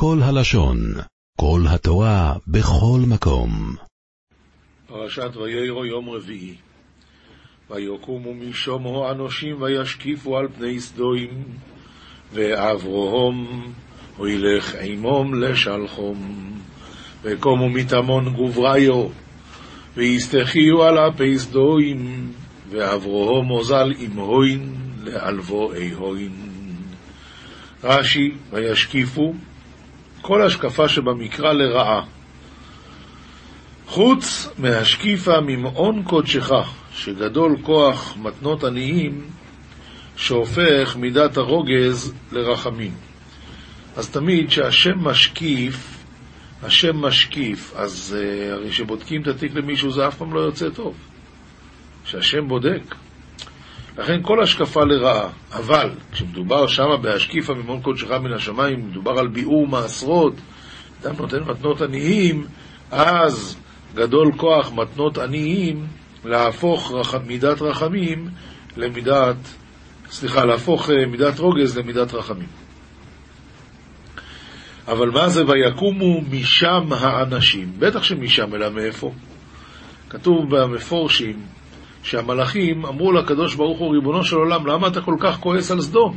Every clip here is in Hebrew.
כל הלשון, כל התורה, בכל מקום. פרשת וירא יום רביעי. ויקומו משומו אנושים וישקיפו על פני סדוים, ואברהם הילך עמום לשלחום. וקומו מתמון גובריו, ויסתחיו על אפי סדוים, ואברהם אוזל עם הוין לעלבו אהוין. רש"י, וישקיפו, כל השקפה שבמקרא לרעה. חוץ מהשקיפה ממעון קודשך, שגדול כוח מתנות עניים, שהופך מידת הרוגז לרחמים. אז תמיד כשהשם משקיף, השם משקיף, אז uh, הרי כשבודקים את התיק למישהו זה אף פעם לא יוצא טוב. כשהשם בודק. לכן כל השקפה לרעה, אבל כשמדובר שמה בהשקיפה ממעון קודשך מן השמיים, מדובר על ביאור מעשרות, אדם נותן מתנות עניים, אז גדול כוח מתנות עניים להפוך רח... מידת רחמים למידת, סליחה, להפוך אה, מידת רוגז למידת רחמים. אבל מה זה ויקומו משם האנשים? בטח שמשם, אלא מאיפה? כתוב במפורשים שהמלאכים אמרו לקדוש ברוך הוא, ריבונו של עולם, למה אתה כל כך כועס על סדום?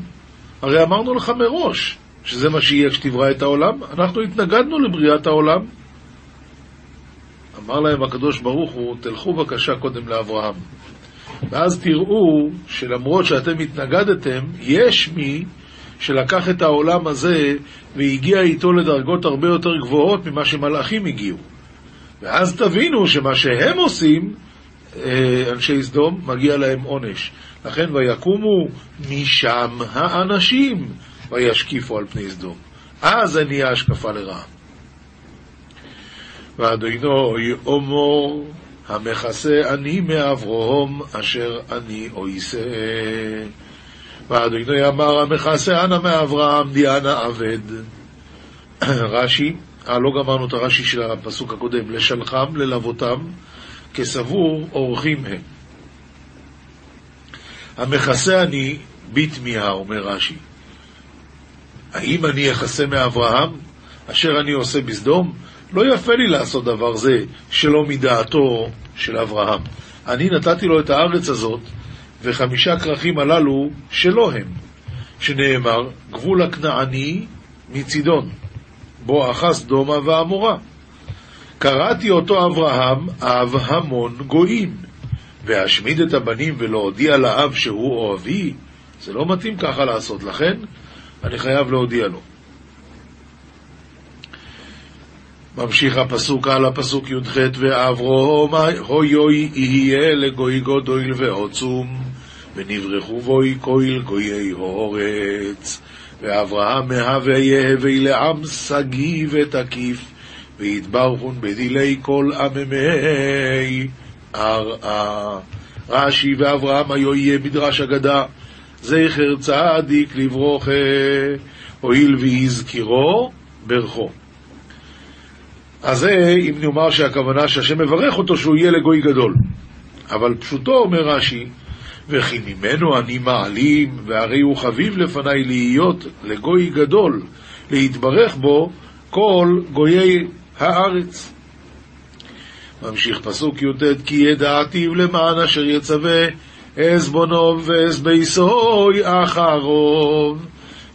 הרי אמרנו לך מראש שזה מה שיהיה כשתברא את העולם, אנחנו התנגדנו לבריאת העולם. אמר להם הקדוש ברוך הוא, תלכו בבקשה קודם לאברהם. ואז תראו שלמרות שאתם התנגדתם, יש מי שלקח את העולם הזה והגיע איתו לדרגות הרבה יותר גבוהות ממה שמלאכים הגיעו. ואז תבינו שמה שהם עושים, אנשי סדום, מגיע להם עונש. לכן ויקומו משם האנשים וישקיפו על פני סדום. אז נהיה השקפה לרעה. ואדונו אומר המכסה אני מאברהם אשר אני אויסה. ואדוני אמר המכסה אנא מאברהם דיאנה אבד. רש"י, אה, לא גמרנו את הרש"י של הפסוק הקודם, לשלחם ללוותם כסבור אורחים הם. המכסה אני בתמיהה, אומר רש"י. האם אני אכסה מאברהם, אשר אני עושה בסדום? לא יפה לי לעשות דבר זה שלא מדעתו של אברהם. אני נתתי לו את הארץ הזאת, וחמישה כרכים הללו שלא הם, שנאמר, גבול הכנעני מצידון, בו אחז דומה ועמורה. קראתי אותו אברהם, אב המון גויים, והשמיד את הבנים ולהודיע לאב שהוא אוהבי, זה לא מתאים ככה לעשות, לכן אני חייב להודיע לו. ממשיך הפסוק על הפסוק י"ח ואברום הויוי יהיה לגוי גודויל ועוצום ונברחו בוי כהל גויי הורץ ואברהם מהווה יהווה לעם שגיא ותקיף ויתברכון בדילי כל עממי. ארעה רש"י ואברהם היו יהיה מדרש אגדה. זכר צדיק לברוכה הואיל ויזכירו ברכו. אז זה אם נאמר שהכוונה שהשם מברך אותו שהוא יהיה לגוי גדול. אבל פשוטו אומר רש"י, וכי ממנו אני מעלים, והרי הוא חביב לפניי להיות לגוי גדול, להתברך בו כל גויי הארץ. ממשיך פסוק י"ט, כי ידעתיו למען אשר יצווה עזבונוב ועזבייסוי אחרוב.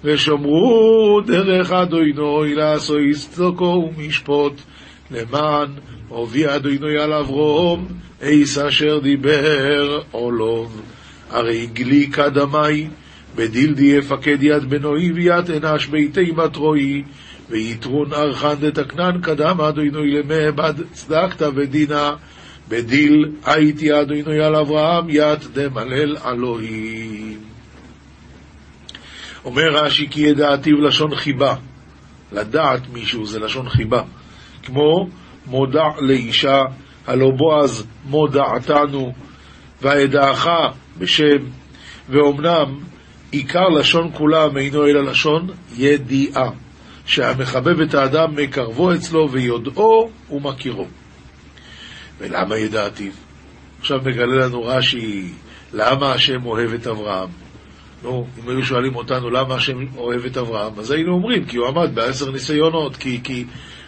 ושומרו דרך אדוני לעשוי צדוקו ומשפוט למען הובי אדוני על אברום איס אשר דיבר עולוב הרי גלי קדמי בדילדי יפקד יד בנוי ויד אנש ביתי מטרוי ויתרון ארכן דתקנן קדם אדוני למעבד צדקת ודינה בדיל הייתי אדוני על אברהם יד דמלל אלוהים אומר רש"י כי ידעתיו לשון חיבה. לדעת מישהו זה לשון חיבה. כמו מודע לאישה, הלא בועז מודעתנו, והידעך בשם, ואומנם עיקר לשון כולם אינו אלא לשון ידיעה, שהמחבב את האדם מקרבו אצלו ויודעו ומכירו. ולמה ידעתיו? עכשיו מגלה לנו רש"י למה השם אוהב את אברהם. נו, אם היו שואלים אותנו למה השם אוהב את אברהם, אז היינו אומרים, כי הוא עמד בעשר ניסיונות, כי, כי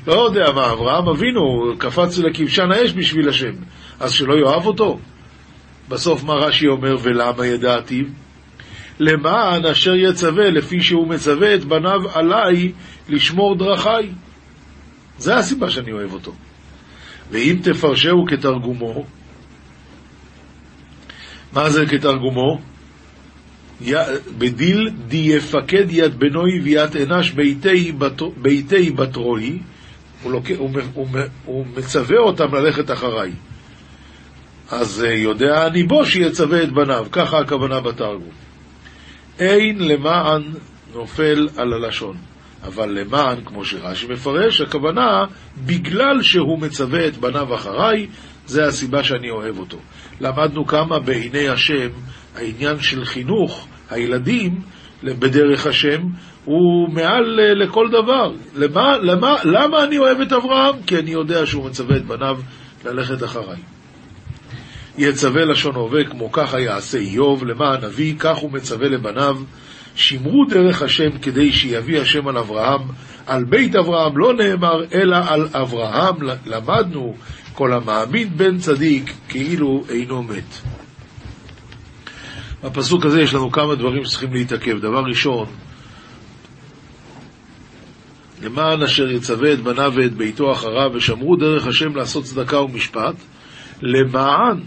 לא יודע מה, אברהם אבינו קפץ לכבשן האש בשביל השם, אז שלא יאהב אותו? בסוף מה רש"י אומר, ולמה ידעתי? למען אשר יצווה, לפי שהוא מצווה את בניו עליי לשמור דרכיי. זה הסיבה שאני אוהב אותו. ואם תפרשהו כתרגומו, מה זה כתרגומו? בדיל די יפקד יד בנוי ויד אנש ביתי בתרועי, הוא, לוק... הוא, הוא, הוא מצווה אותם ללכת אחריי. אז אה, יודע אני בו שיצווה את בניו, ככה הכוונה בתרגום. אין למען נופל על הלשון, אבל למען, כמו שרש"י מפרש, הכוונה בגלל שהוא מצווה את בניו אחריי, זה הסיבה שאני אוהב אותו. למדנו כמה בעיני השם העניין של חינוך הילדים בדרך השם הוא מעל אה, לכל דבר. למה, למה, למה אני אוהב את אברהם? כי אני יודע שהוא מצווה את בניו ללכת אחריי. יצווה לשון הווה כמו ככה יעשה איוב, למען אבי, כך הוא מצווה לבניו. שמרו דרך השם כדי שיביא השם על אברהם. על בית אברהם לא נאמר אלא על אברהם. למדנו כל המאמין בן צדיק כאילו אינו מת. בפסוק הזה יש לנו כמה דברים שצריכים להתעכב. דבר ראשון, למען אשר יצווה את בניו ואת ביתו אחריו, ושמרו דרך השם לעשות צדקה ומשפט, למען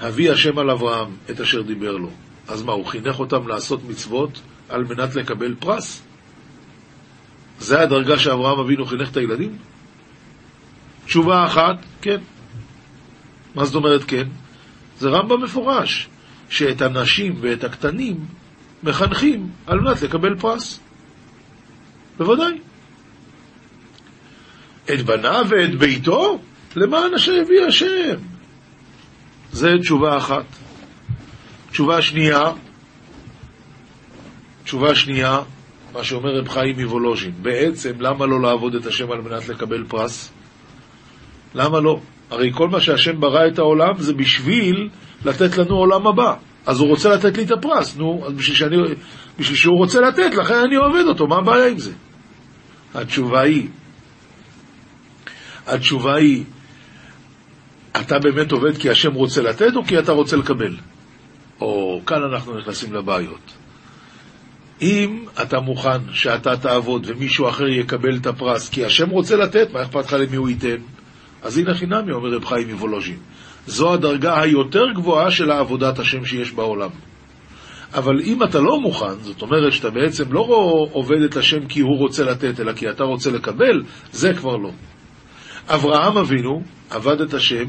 הביא השם על אברהם את אשר דיבר לו. אז מה, הוא חינך אותם לעשות מצוות על מנת לקבל פרס? זה הדרגה שאברהם אבינו חינך את הילדים? תשובה אחת, כן. מה זאת אומרת כן? זה רמב"ם מפורש, שאת הנשים ואת הקטנים מחנכים על מנת לקבל פרס. בוודאי. את בניו ואת ביתו, למען אשר יביא השם. זה תשובה אחת. תשובה שנייה, תשובה שנייה, מה שאומר רב חיים מוולוז'ין, בעצם למה לא לעבוד את השם על מנת לקבל פרס? למה לא? הרי כל מה שהשם ברא את העולם זה בשביל לתת לנו עולם הבא. אז הוא רוצה לתת לי את הפרס, נו, בשביל, שאני, בשביל שהוא רוצה לתת, לכן אני עובד אותו, מה הבעיה עם זה? התשובה היא, התשובה היא, אתה באמת עובד כי השם רוצה לתת או כי אתה רוצה לקבל? או כאן אנחנו נכנסים לבעיות. אם אתה מוכן שאתה תעבוד ומישהו אחר יקבל את הפרס כי השם רוצה לתת, מה אכפת לך למי הוא ייתן? אז הנה חינמי, אומר רב חיים מוולוז'ין. זו הדרגה היותר גבוהה של עבודת השם שיש בעולם. אבל אם אתה לא מוכן, זאת אומרת שאתה בעצם לא עובד את השם כי הוא רוצה לתת, אלא כי אתה רוצה לקבל, זה כבר לא. אברהם אבינו עבד את השם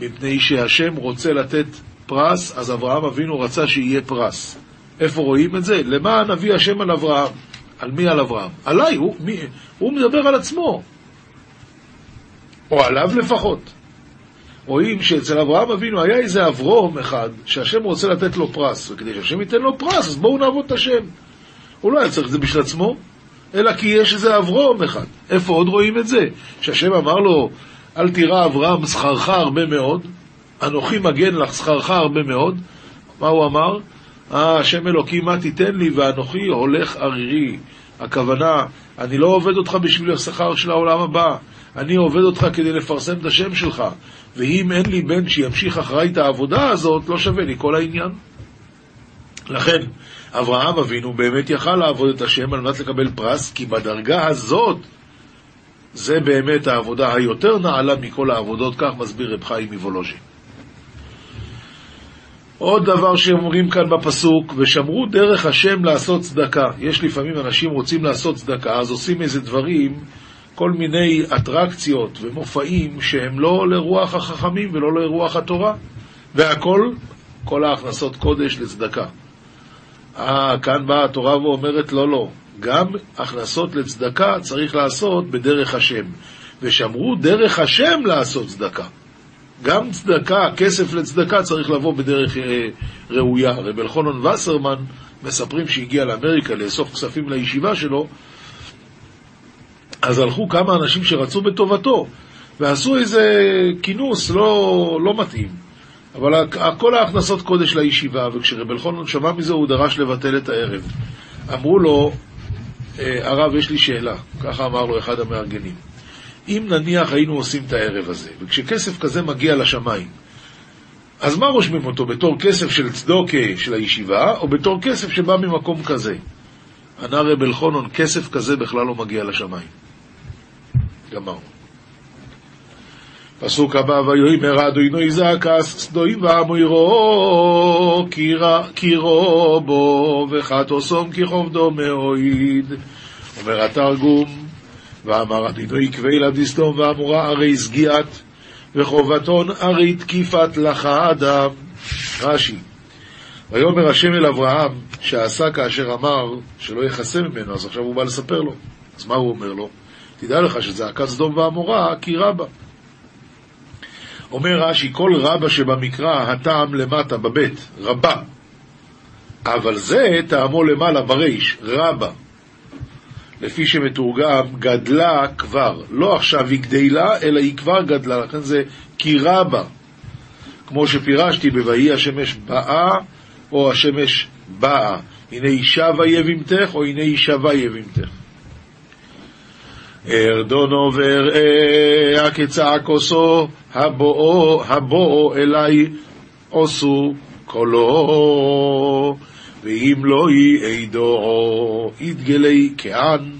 מפני שהשם רוצה לתת פרס, אז אברהם אבינו רצה שיהיה פרס. איפה רואים את זה? למען אבי השם על אברהם. על מי על אברהם? עליי, הוא, מי, הוא מדבר על עצמו. או עליו לפחות. רואים שאצל אברהם אבינו היה איזה אברום אחד שהשם רוצה לתת לו פרס, וכדי שהשם ייתן לו פרס, אז בואו נעבוד את השם. הוא לא היה צריך את זה בשביל עצמו, אלא כי יש איזה אברום אחד. איפה עוד רואים את זה? שהשם אמר לו, אל תירא אברהם שכרך הרבה מאוד, אנוכי מגן לך שכרך הרבה מאוד. מה הוא אמר? אה, השם אלוקים מה תיתן לי ואנוכי הולך ערירי. הכוונה, אני לא עובד אותך בשביל השכר של העולם הבא, אני עובד אותך כדי לפרסם את השם שלך, ואם אין לי בן שימשיך אחריי את העבודה הזאת, לא שווה לי כל העניין. לכן, אברהם אבינו באמת יכל לעבוד את השם על מנת לקבל פרס, כי בדרגה הזאת זה באמת העבודה היותר נעלה מכל העבודות, כך מסביר רב חיים מוולוז'ין. עוד דבר שאומרים כאן בפסוק, ושמרו דרך השם לעשות צדקה. יש לפעמים אנשים רוצים לעשות צדקה, אז עושים איזה דברים, כל מיני אטרקציות ומופעים שהם לא לרוח החכמים ולא לרוח התורה. והכל, כל ההכנסות קודש לצדקה. אה, כאן באה התורה ואומרת לא, לא. גם הכנסות לצדקה צריך לעשות בדרך השם. ושמרו דרך השם לעשות צדקה. גם צדקה, כסף לצדקה צריך לבוא בדרך אה, ראויה. רב אלחונון וסרמן מספרים שהגיע לאמריקה לאסוף כספים לישיבה שלו, אז הלכו כמה אנשים שרצו בטובתו, ועשו איזה כינוס לא, לא מתאים. אבל כל ההכנסות קודש לישיבה, וכשרב אלחונן שמע מזה הוא דרש לבטל את הערב. אמרו לו, הרב, יש לי שאלה, ככה אמר לו אחד המארגנים. אם נניח היינו עושים את הערב הזה, וכשכסף כזה מגיע לשמיים, אז מה רושמים אותו? בתור כסף של צדוקה של הישיבה, או בתור כסף שבא ממקום כזה? ענה רב אלחונון, כסף כזה בכלל לא מגיע לשמיים. גמרנו. פסוק הבא, ויאמר אדוני זעקס סדוים ואמוירו קירו בו וחטוסום כי ככובדו מאויד. אומר התרגום, ואמר אדוני קבי לדיסטום ואמורה הרי סגיעת וחובתון הרי תקיפת לך אדם. רש"י ויאמר השם אל אברהם שעשה כאשר אמר שלא יכסה ממנו, אז עכשיו הוא בא לספר לו. אז מה הוא אומר לו? תדע לך שזעקת סדום ועמורה כי רבה. אומר רש"י, כל רבה שבמקרא, הטעם למטה בבית, רבה. אבל זה טעמו למעלה בריש, רבה. לפי שמתורגם, גדלה כבר. לא עכשיו היא גדלה, אלא היא כבר גדלה, לכן זה כי רבה. כמו שפירשתי ב"ויהי השמש באה" או השמש באה. הנה אישה ויבמתך, או הנה אישה ויבמתך. ארדונו ואראה כצעקוסו הבואו, הבואו אליי עשו קולו ואם לא יהי עדו יתגלי כען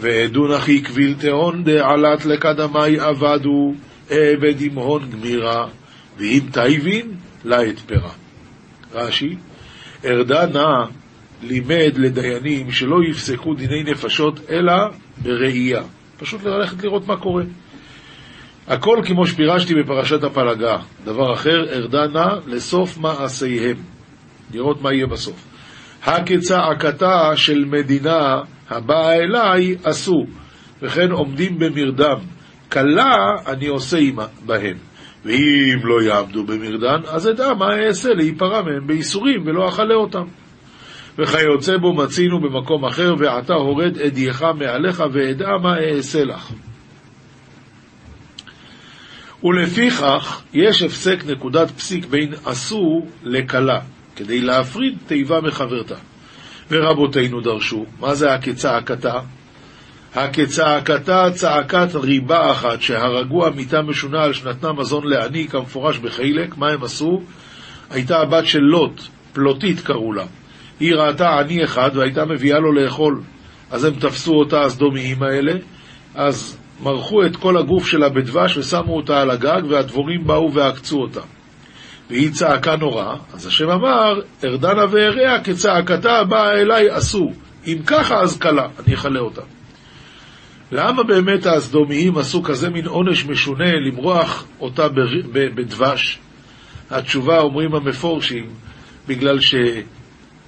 ועדון אחי קביל תהון דעלת לקדמי עבדו עבד עם הון גמירה ואם תיבין לה אתפרה. רש"י, ארדה נא לימד לדיינים שלא יפסקו דיני נפשות אלא בראייה. פשוט ללכת לראות מה קורה. הכל כמו שפירשתי בפרשת הפלגה. דבר אחר, ארדה נא לסוף מעשיהם. לראות מה יהיה בסוף. הכצעקתה של מדינה הבאה אליי עשו, וכן עומדים במרדם. כלה אני עושה בהם. ואם לא יעמדו במרדן, אז אדע מה אעשה להיפרע מהם בייסורים ולא אכלה אותם. וכיוצא בו מצינו במקום אחר, ועתה הורד אדייך מעליך, ואדע מה אעשה לך. ולפיכך, יש הפסק נקודת פסיק בין עשו לכלה, כדי להפריד תיבה מחברתה. ורבותינו דרשו, מה זה הכצעקתה? הכצעקתה צעקת ריבה אחת, שהרגו המיטה משונה על שנתנה מזון לעני, כמפורש בחילק, מה הם עשו? הייתה הבת של לוט, פלוטית קראו לה. היא ראתה עני אחד והייתה מביאה לו לאכול. אז הם תפסו אותה, הסדומיים האלה, אז מרחו את כל הגוף שלה בדבש ושמו אותה על הגג, והדבורים באו ועקצו אותה. והיא צעקה נורא, אז השם אמר, ארדנה ואריה כצעקתה באה אליי עשו. אם ככה אז קלה, אני אכלה אותה. למה באמת הסדומיים עשו כזה מין עונש משונה למרוח אותה בדבש? התשובה, אומרים המפורשים, בגלל ש...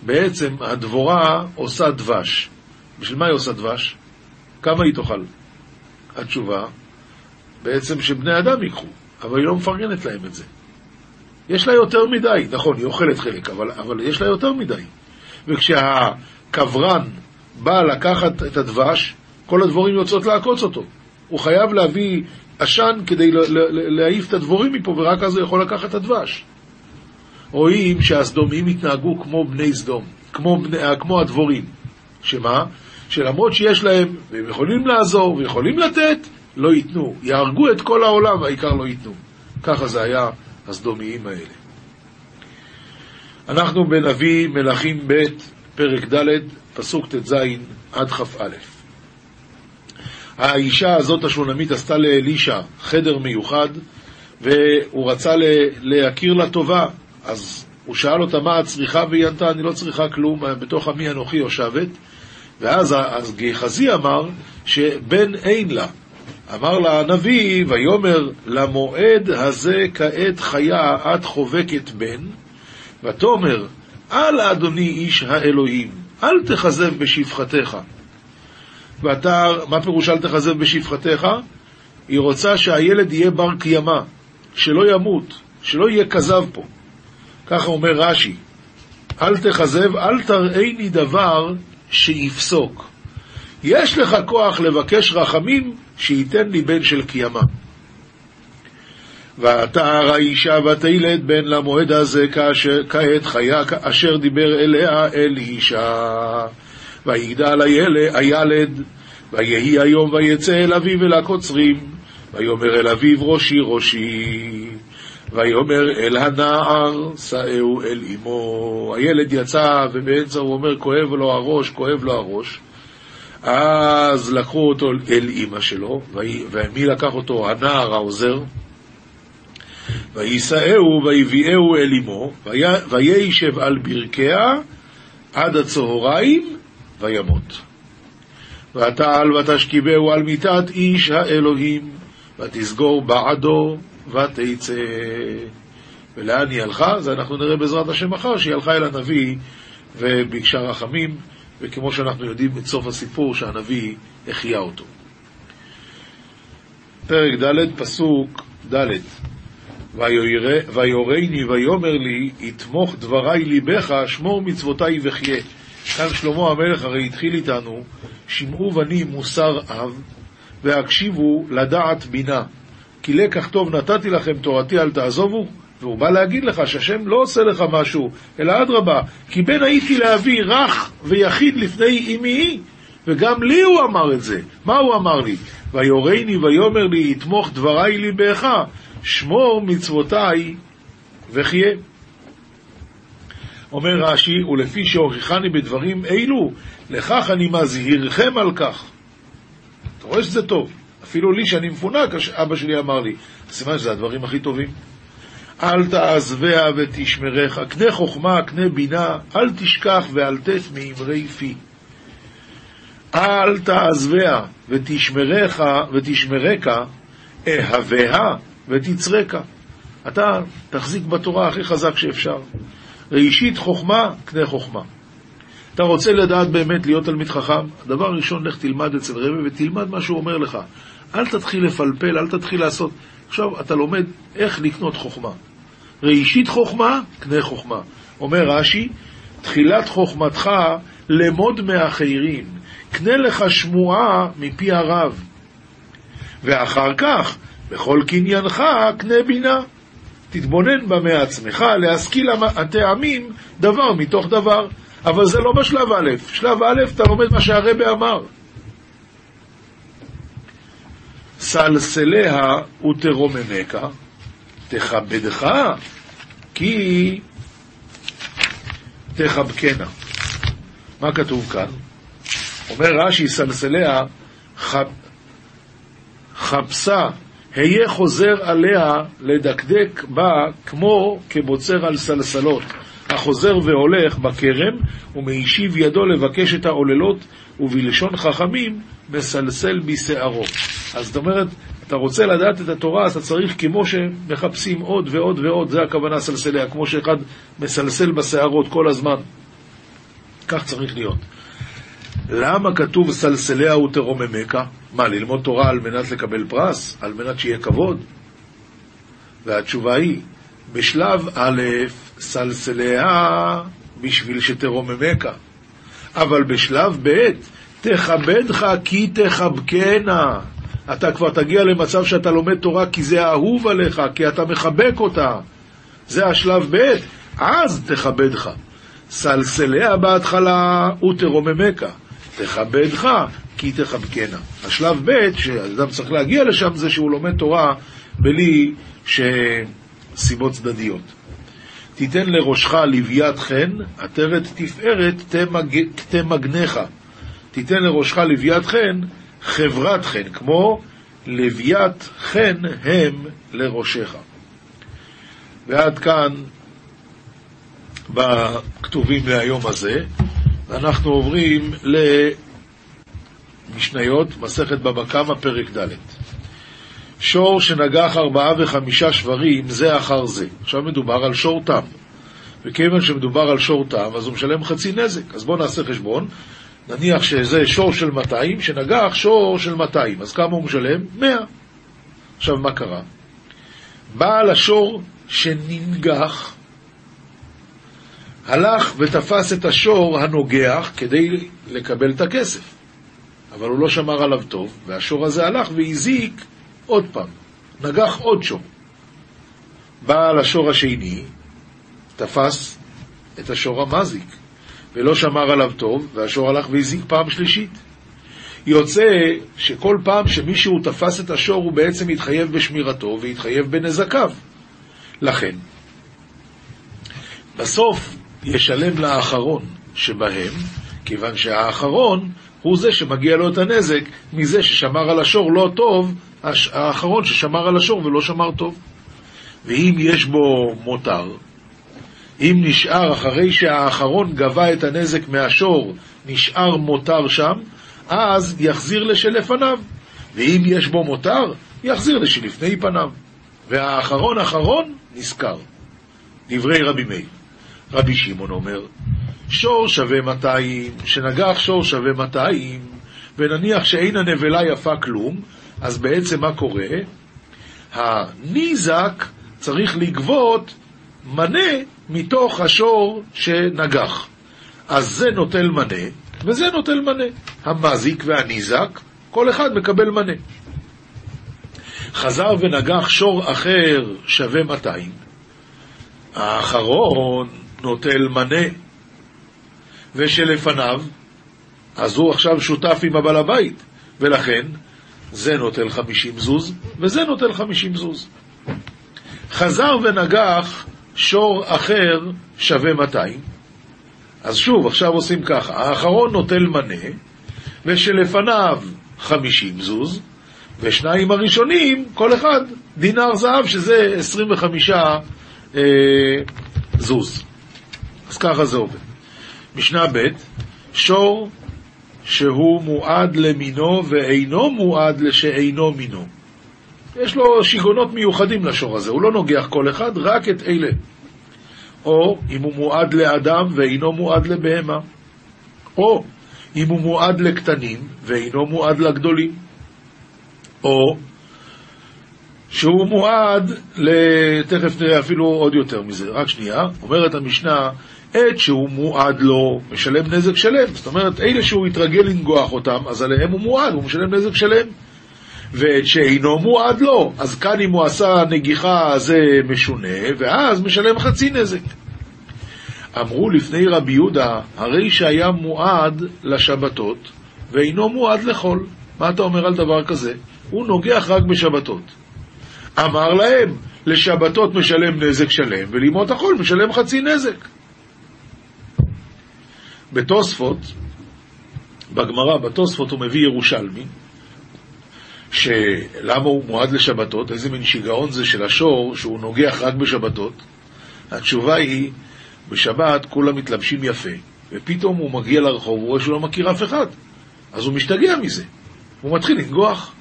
בעצם הדבורה עושה דבש. בשביל מה היא עושה דבש? כמה היא תאכל? התשובה, בעצם שבני אדם ייקחו, אבל היא לא מפרגנת להם את זה. יש לה יותר מדי, נכון, היא אוכלת חלק, אבל, אבל יש לה יותר מדי. וכשהקברן בא לקחת את הדבש, כל הדבורים יוצאות לעקוץ אותו. הוא חייב להביא עשן כדי להעיף את הדבורים מפה, ורק אז הוא יכול לקחת את הדבש. רואים שהסדומים התנהגו כמו בני סדום, כמו, בני, כמו הדבורים. שמה? שלמרות שיש להם, והם יכולים לעזור ויכולים לתת, לא ייתנו. יהרגו את כל העולם, העיקר לא ייתנו. ככה זה היה הסדומיים האלה. אנחנו בנביא מלכים ב', פרק ד', פסוק ט"ז עד כ"א. האישה הזאת השונמית עשתה לאלישע חדר מיוחד, והוא רצה להכיר לה טובה, אז הוא שאל אותה מה את צריכה, והיא ענתה, אני לא צריכה כלום, בתוך עמי אנוכי יושבת. ואז אז גיחזי אמר שבן אין לה. אמר לה הנביא, ויאמר למועד הזה כעת חיה את חובקת בן, ותאמר, אל אדוני איש האלוהים, אל תכזב בשפחתך. ואתה, מה פירוש אל תכזב בשפחתך? היא רוצה שהילד יהיה בר קיימא, שלא ימות, שלא יהיה כזב פה. ככה אומר רש"י, אל תכזב, אל תראיני דבר שיפסוק. יש לך כוח לבקש רחמים, שייתן לי בן של קיימא. ותער האישה ותלד בן למועד הזה כאשר, כעת חיה אשר דיבר אליה אל אישה. ויגדל הילד, הילד ויהי היום ויצא אל אביו אל הקוצרים, ויאמר אל אביו ראשי ראשי, ויאמר אל הנער שאהו אל אמו. הילד יצא ובאמצע הוא אומר כואב לו הראש, כואב לו הראש. אז לקחו אותו אל אימא שלו, ומי לקח אותו? הנער העוזר. ויישאהו ויביאהו אל אמו, וישב על ברכיה עד הצהריים וימות. ותעל ותשכיבהו על מיטת איש האלוהים, ותסגור בעדו ותצא. ולאן היא הלכה? זה אנחנו נראה בעזרת השם מחר, שהיא הלכה אל הנביא וביקשה רחמים, וכמו שאנחנו יודעים את סוף הסיפור, שהנביא החיה אותו. פרק ד', פסוק ד' ויורני ויאמר לי, יתמוך דברי ליבך, שמור מצוותי וחיה. כאן שלמה המלך הרי התחיל איתנו, שמעו בני מוסר אב, והקשיבו לדעת בינה. כי לקח טוב נתתי לכם תורתי אל תעזובו, והוא בא להגיד לך שהשם לא עושה לך משהו, אלא אדרבה, כי בן הייתי לאבי רך ויחיד לפני אמי, וגם לי הוא אמר את זה. מה הוא אמר לי? ויורני ויאמר לי, יתמוך דברי ליבך, שמור מצוותי וחיה. אומר רש"י, ולפי שהוכיחני בדברים אלו, לכך אני מזהירכם על כך. אתה רואה שזה טוב. אפילו לי, שאני מפונק, אבא שלי אמר לי, סימן שזה הדברים הכי טובים. אל תעזביה ותשמרך, קנה חוכמה, קנה בינה, אל תשכח ואל תת מאמרי פי. אל תעזביה ותשמרך, ותשמרך, אהביה ותצרקה. אתה תחזיק בתורה הכי חזק שאפשר. ראשית חוכמה, קנה חוכמה. אתה רוצה לדעת באמת להיות תלמיד חכם? הדבר הראשון, לך תלמד אצל רבי ותלמד מה שהוא אומר לך. אל תתחיל לפלפל, אל תתחיל לעשות. עכשיו אתה לומד איך לקנות חוכמה. ראשית חוכמה, קנה חוכמה. אומר רש"י, תחילת חוכמתך למוד מאחרים, קנה לך שמועה מפי הרב. ואחר כך, בכל קניינך, קנה בינה. תתבונן בה מעצמך, להשכיל הטעמים דבר מתוך דבר. אבל זה לא בשלב א', שלב א' אתה לומד מה שהרבה אמר. סלסליה ותרוממך, תכבדך, כי תחבקנה. מה כתוב כאן? אומר רש"י, סלסליה חב... חפשה, היה חוזר עליה לדקדק בה כמו כבוצר על סלסלות. החוזר והולך בכרם, ומהשיב ידו לבקש את העוללות, ובלשון חכמים, מסלסל בשערו. אז זאת אומרת, אתה רוצה לדעת את התורה, אתה צריך כמו שמחפשים עוד ועוד ועוד, זה הכוונה סלסליה, כמו שאחד מסלסל בשערות כל הזמן. כך צריך להיות. למה כתוב סלסליה ותרוממך? מה, ללמוד תורה על מנת לקבל פרס? על מנת שיהיה כבוד? והתשובה היא, בשלב א', סלסליה בשביל שתרוממך, אבל בשלב ב', תכבדך כי תחבקנה. אתה כבר תגיע למצב שאתה לומד תורה כי זה אהוב עליך, כי אתה מחבק אותה. זה השלב ב', אז תכבדך. סלסליה בהתחלה ותרוממך, תכבדך כי תחבקנה. השלב ב', שאדם צריך להגיע לשם, זה שהוא לומד תורה בלי סיבות צדדיות. תיתן לראשך לוויית חן, עטרת תפארת תמגנך. תיתן לראשך לוויית חן, חברת חן, כמו לוויית חן הם לראשך. ועד כאן בכתובים להיום הזה, אנחנו עוברים למשניות, מסכת בבא קמא, פרק ד'. שור שנגח ארבעה וחמישה שברים זה אחר זה. עכשיו מדובר על שור תם. וכיוון שמדובר על שור תם, אז הוא משלם חצי נזק. אז בואו נעשה חשבון. נניח שזה שור של 200, שנגח שור של 200, אז כמה הוא משלם? 100. עכשיו, מה קרה? בעל השור שננגח, הלך ותפס את השור הנוגח כדי לקבל את הכסף. אבל הוא לא שמר עליו טוב, והשור הזה הלך והזיק עוד פעם, נגח עוד שור. בעל השור השני תפס את השור המזיק, ולא שמר עליו טוב, והשור הלך והזיק פעם שלישית. יוצא שכל פעם שמישהו תפס את השור הוא בעצם התחייב בשמירתו והתחייב בנזקיו. לכן, בסוף ישלם לאחרון שבהם, כיוון שהאחרון הוא זה שמגיע לו את הנזק מזה ששמר על השור לא טוב, האחרון ששמר על השור ולא שמר טוב. ואם יש בו מותר, אם נשאר אחרי שהאחרון גבה את הנזק מהשור, נשאר מותר שם, אז יחזיר לשלפניו. ואם יש בו מותר, יחזיר לשלפני פניו. והאחרון אחרון נזכר. דברי רבי מאיר. רבי שמעון אומר, שור שווה 200, שנגח שור שווה 200, ונניח שאין הנבלה יפה כלום, אז בעצם מה קורה? הניזק צריך לגבות מנה מתוך השור שנגח. אז זה נוטל מנה, וזה נוטל מנה. המזיק והניזק, כל אחד מקבל מנה. חזר ונגח שור אחר שווה 200. האחרון נוטל מנה, ושלפניו, אז הוא עכשיו שותף עם הבעל הבית, ולכן זה נוטל 50 זוז, וזה נוטל 50 זוז. חזר ונגח שור אחר שווה 200. אז שוב, עכשיו עושים ככה, האחרון נוטל מנה, ושלפניו 50 זוז, ושניים הראשונים, כל אחד דינר זהב, שזה 25 אה, זוז. אז ככה זה עובד. משנה ב', שור שהוא מועד למינו ואינו מועד לשאינו מינו. יש לו שיגונות מיוחדים לשור הזה, הוא לא נוגח כל אחד, רק את אלה. או אם הוא מועד לאדם ואינו מועד לבהמה. או אם הוא מועד לקטנים ואינו מועד לגדולים. או שהוא מועד, תכף נראה אפילו עוד יותר מזה, רק שנייה, אומרת המשנה, עת שהוא מועד לו, משלם נזק שלם. זאת אומרת, אלה שהוא התרגל לנגוח אותם, אז עליהם הוא מועד, הוא משלם נזק שלם. ואת שאינו מועד לו, אז כאן אם הוא עשה נגיחה זה משונה, ואז משלם חצי נזק. אמרו לפני רבי יהודה, הרי שהיה מועד לשבתות, ואינו מועד לחול. מה אתה אומר על דבר כזה? הוא נוגח רק בשבתות. אמר להם, לשבתות משלם נזק שלם, ולימות החול משלם חצי נזק. בתוספות, בגמרא, בתוספות הוא מביא ירושלמי, שלמה הוא מועד לשבתות, איזה מין שיגעון זה של השור שהוא נוגח רק בשבתות? התשובה היא, בשבת כולם מתלבשים יפה, ופתאום הוא מגיע לרחוב, הוא רואה שהוא לא מכיר אף אחד, אז הוא משתגע מזה, הוא מתחיל לנגוח.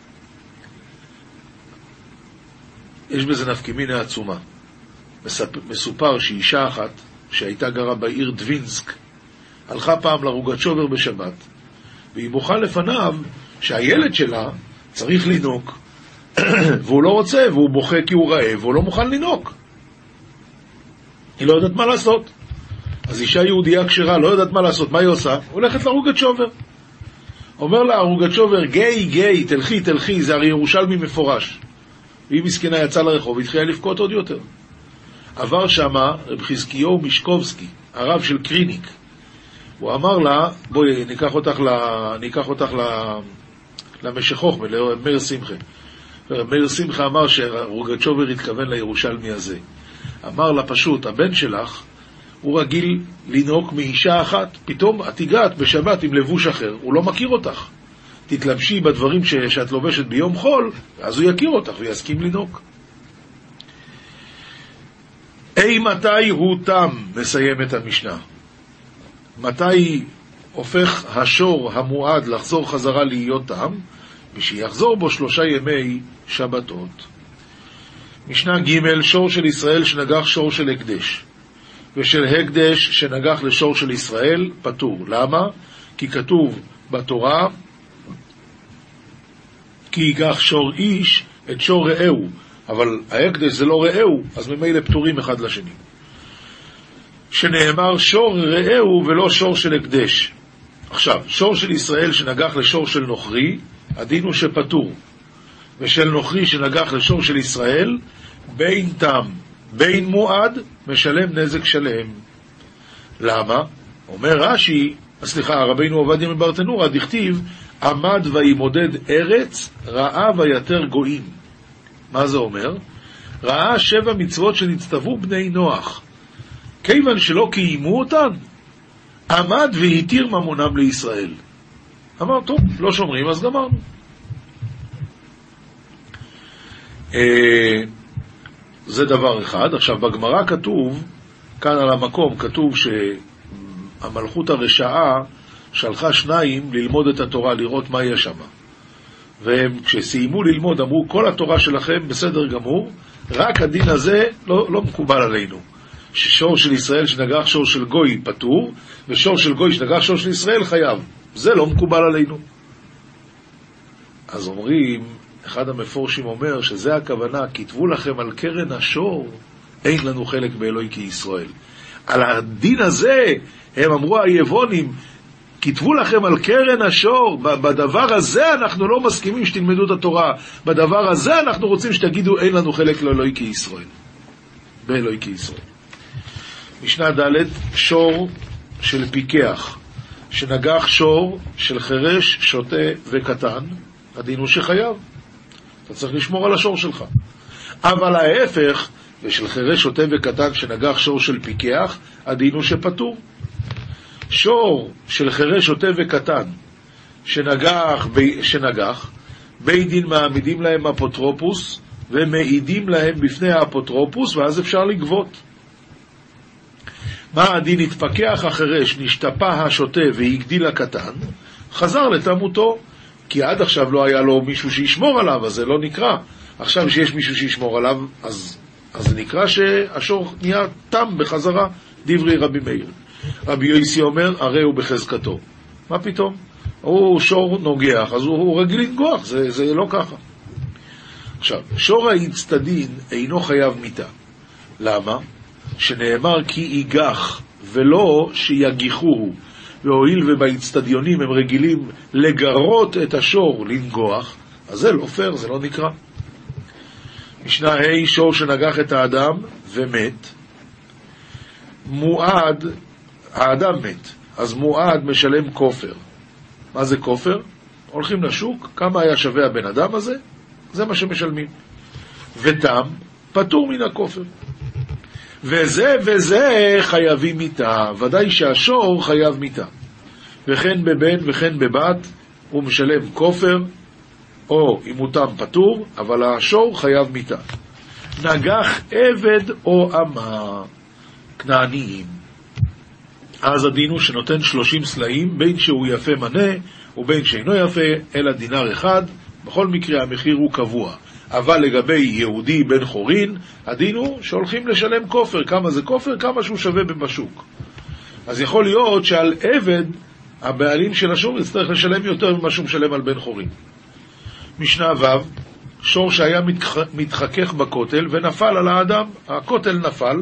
יש בזה נפקימינה עצומה. מסופר שאישה אחת, שהייתה גרה בעיר דווינסק, הלכה פעם לרוגצ'ובר בשבת, והיא בוכה לפניו שהילד שלה צריך לנהוג, והוא לא רוצה, והוא בוכה כי הוא רעב, והוא לא מוכן לנהוג. היא לא יודעת מה לעשות. אז אישה יהודייה כשרה, לא יודעת מה לעשות, מה היא עושה? הולכת לרוגצ'ובר. אומר לה הרוגצ'ובר, גיי, גיי, תלכי, תלכי, זה הרי ירושלמי מפורש. והיא מסכנה יצאה לרחוב, והתחילה לבכות עוד יותר. עבר שמה רב חזקיהו מישקובסקי, הרב של קריניק. הוא אמר לה, בואי, ניקח אותך, ל... ניקח אותך ל... למשכוך, למאיר שמחה. מאיר שמחה אמר שרוגצ'ובר התכוון לירושלמי הזה. אמר לה פשוט, הבן שלך, הוא רגיל לנהוג מאישה אחת, פתאום את הגעת בשבת עם לבוש אחר, הוא לא מכיר אותך. תתלבשי בדברים ש... שאת לובשת ביום חול, אז הוא יכיר אותך ויסכים לנהוג. אי מתי הוא תם, מסיים את המשנה. מתי הופך השור המועד לחזור חזרה להיות תם? ושיחזור בו שלושה ימי שבתות. משנה ג' שור של ישראל שנגח שור של הקדש, ושל הקדש שנגח לשור של ישראל, פטור. למה? כי כתוב בתורה, כי ייקח שור איש את שור רעהו, אבל ההקדש זה לא רעהו, אז ממילא פטורים אחד לשני. שנאמר שור רעהו ולא שור של הקדש. עכשיו, שור של ישראל שנגח לשור של נוכרי, הדין הוא שפטור. ושל נוכרי שנגח לשור של ישראל, בין תם בין מועד משלם נזק שלם. למה? אומר רש"י, סליחה, רבינו עובדיה מברטנורה, דכתיב, עמד וימודד ארץ, ראה ויתר גויים. מה זה אומר? ראה שבע מצוות שנצטוו בני נוח. כיוון שלא קיימו אותן, עמד והתיר ממונם לישראל. אמר, טוב, לא שומרים, אז גמרנו. אה, זה דבר אחד. עכשיו, בגמרא כתוב, כאן על המקום, כתוב שהמלכות הרשעה שלחה שניים ללמוד את התורה, לראות מה יש שם. והם, כשסיימו ללמוד, אמרו, כל התורה שלכם בסדר גמור, רק הדין הזה לא, לא מקובל עלינו. ששור של ישראל שנגח שור של גוי פטור, ושור של גוי שנגח שור של ישראל חייב. זה לא מקובל עלינו. אז אומרים, אחד המפורשים אומר שזה הכוונה, כתבו לכם על קרן השור, אין לנו חלק באלוהי כישראל. על הדין הזה, הם אמרו היבונים, כתבו לכם על קרן השור, בדבר הזה אנחנו לא מסכימים שתלמדו את התורה, בדבר הזה אנחנו רוצים שתגידו אין לנו חלק לאלוהי כישראל. באלוהי כישראל. משנה ד' שור של פיקח, שנגח שור של חירש, שוטה וקטן, הדין הוא שחייב. אתה צריך לשמור על השור שלך. אבל ההפך, ושל חירש, שוטה וקטן שנגח שור של פיקח, הדין הוא שפטור. שור של חירש, שוטה וקטן שנגח, ב... שנגח, בית דין מעמידים להם אפוטרופוס ומעידים להם בפני האפוטרופוס ואז אפשר לגבות. מה הדין התפכח החירש, נשתפה השוטה והגדיל הקטן, חזר לתמותו, כי עד עכשיו לא היה לו מישהו שישמור עליו, אז זה לא נקרא. עכשיו שיש מישהו שישמור עליו, אז, אז זה נקרא שהשור נהיה תם בחזרה, דברי רבי מאיר. רבי יויסי אומר, הרי הוא בחזקתו. מה פתאום? הוא שור נוגח, אז הוא, הוא רגיל לנגוח, זה, זה לא ככה. עכשיו, שור האצטדין אינו חייב מיתה. למה? שנאמר כי ייגח, ולא שיגיחוהו. והואיל ובאצטדיונים הם רגילים לגרות את השור לנגוח, אז זה לא פייר, זה לא נקרא. משנה ה' שור שנגח את האדם ומת, מועד, האדם מת, אז מועד משלם כופר. מה זה כופר? הולכים לשוק, כמה היה שווה הבן אדם הזה? זה מה שמשלמים. ותם, פטור מן הכופר. וזה וזה חייבים מיתה, ודאי שהשור חייב מיתה. וכן בבן וכן בבת הוא משלם כופר, או אם הוא תם פטור, אבל השור חייב מיתה. נגח עבד או אמה, כנעניים. אז הדין הוא שנותן שלושים סלעים, בין שהוא יפה מנה ובין שאינו יפה, אלא דינר אחד, בכל מקרה המחיר הוא קבוע. אבל לגבי יהודי בן חורין, הדין הוא שהולכים לשלם כופר. כמה זה כופר? כמה שהוא שווה בשוק. אז יכול להיות שעל עבד, הבעלים של השור יצטרך לשלם יותר ממה שהוא משלם על בן חורין. משנה ו', שור שהיה מתח... מתחכך בכותל ונפל על האדם, הכותל נפל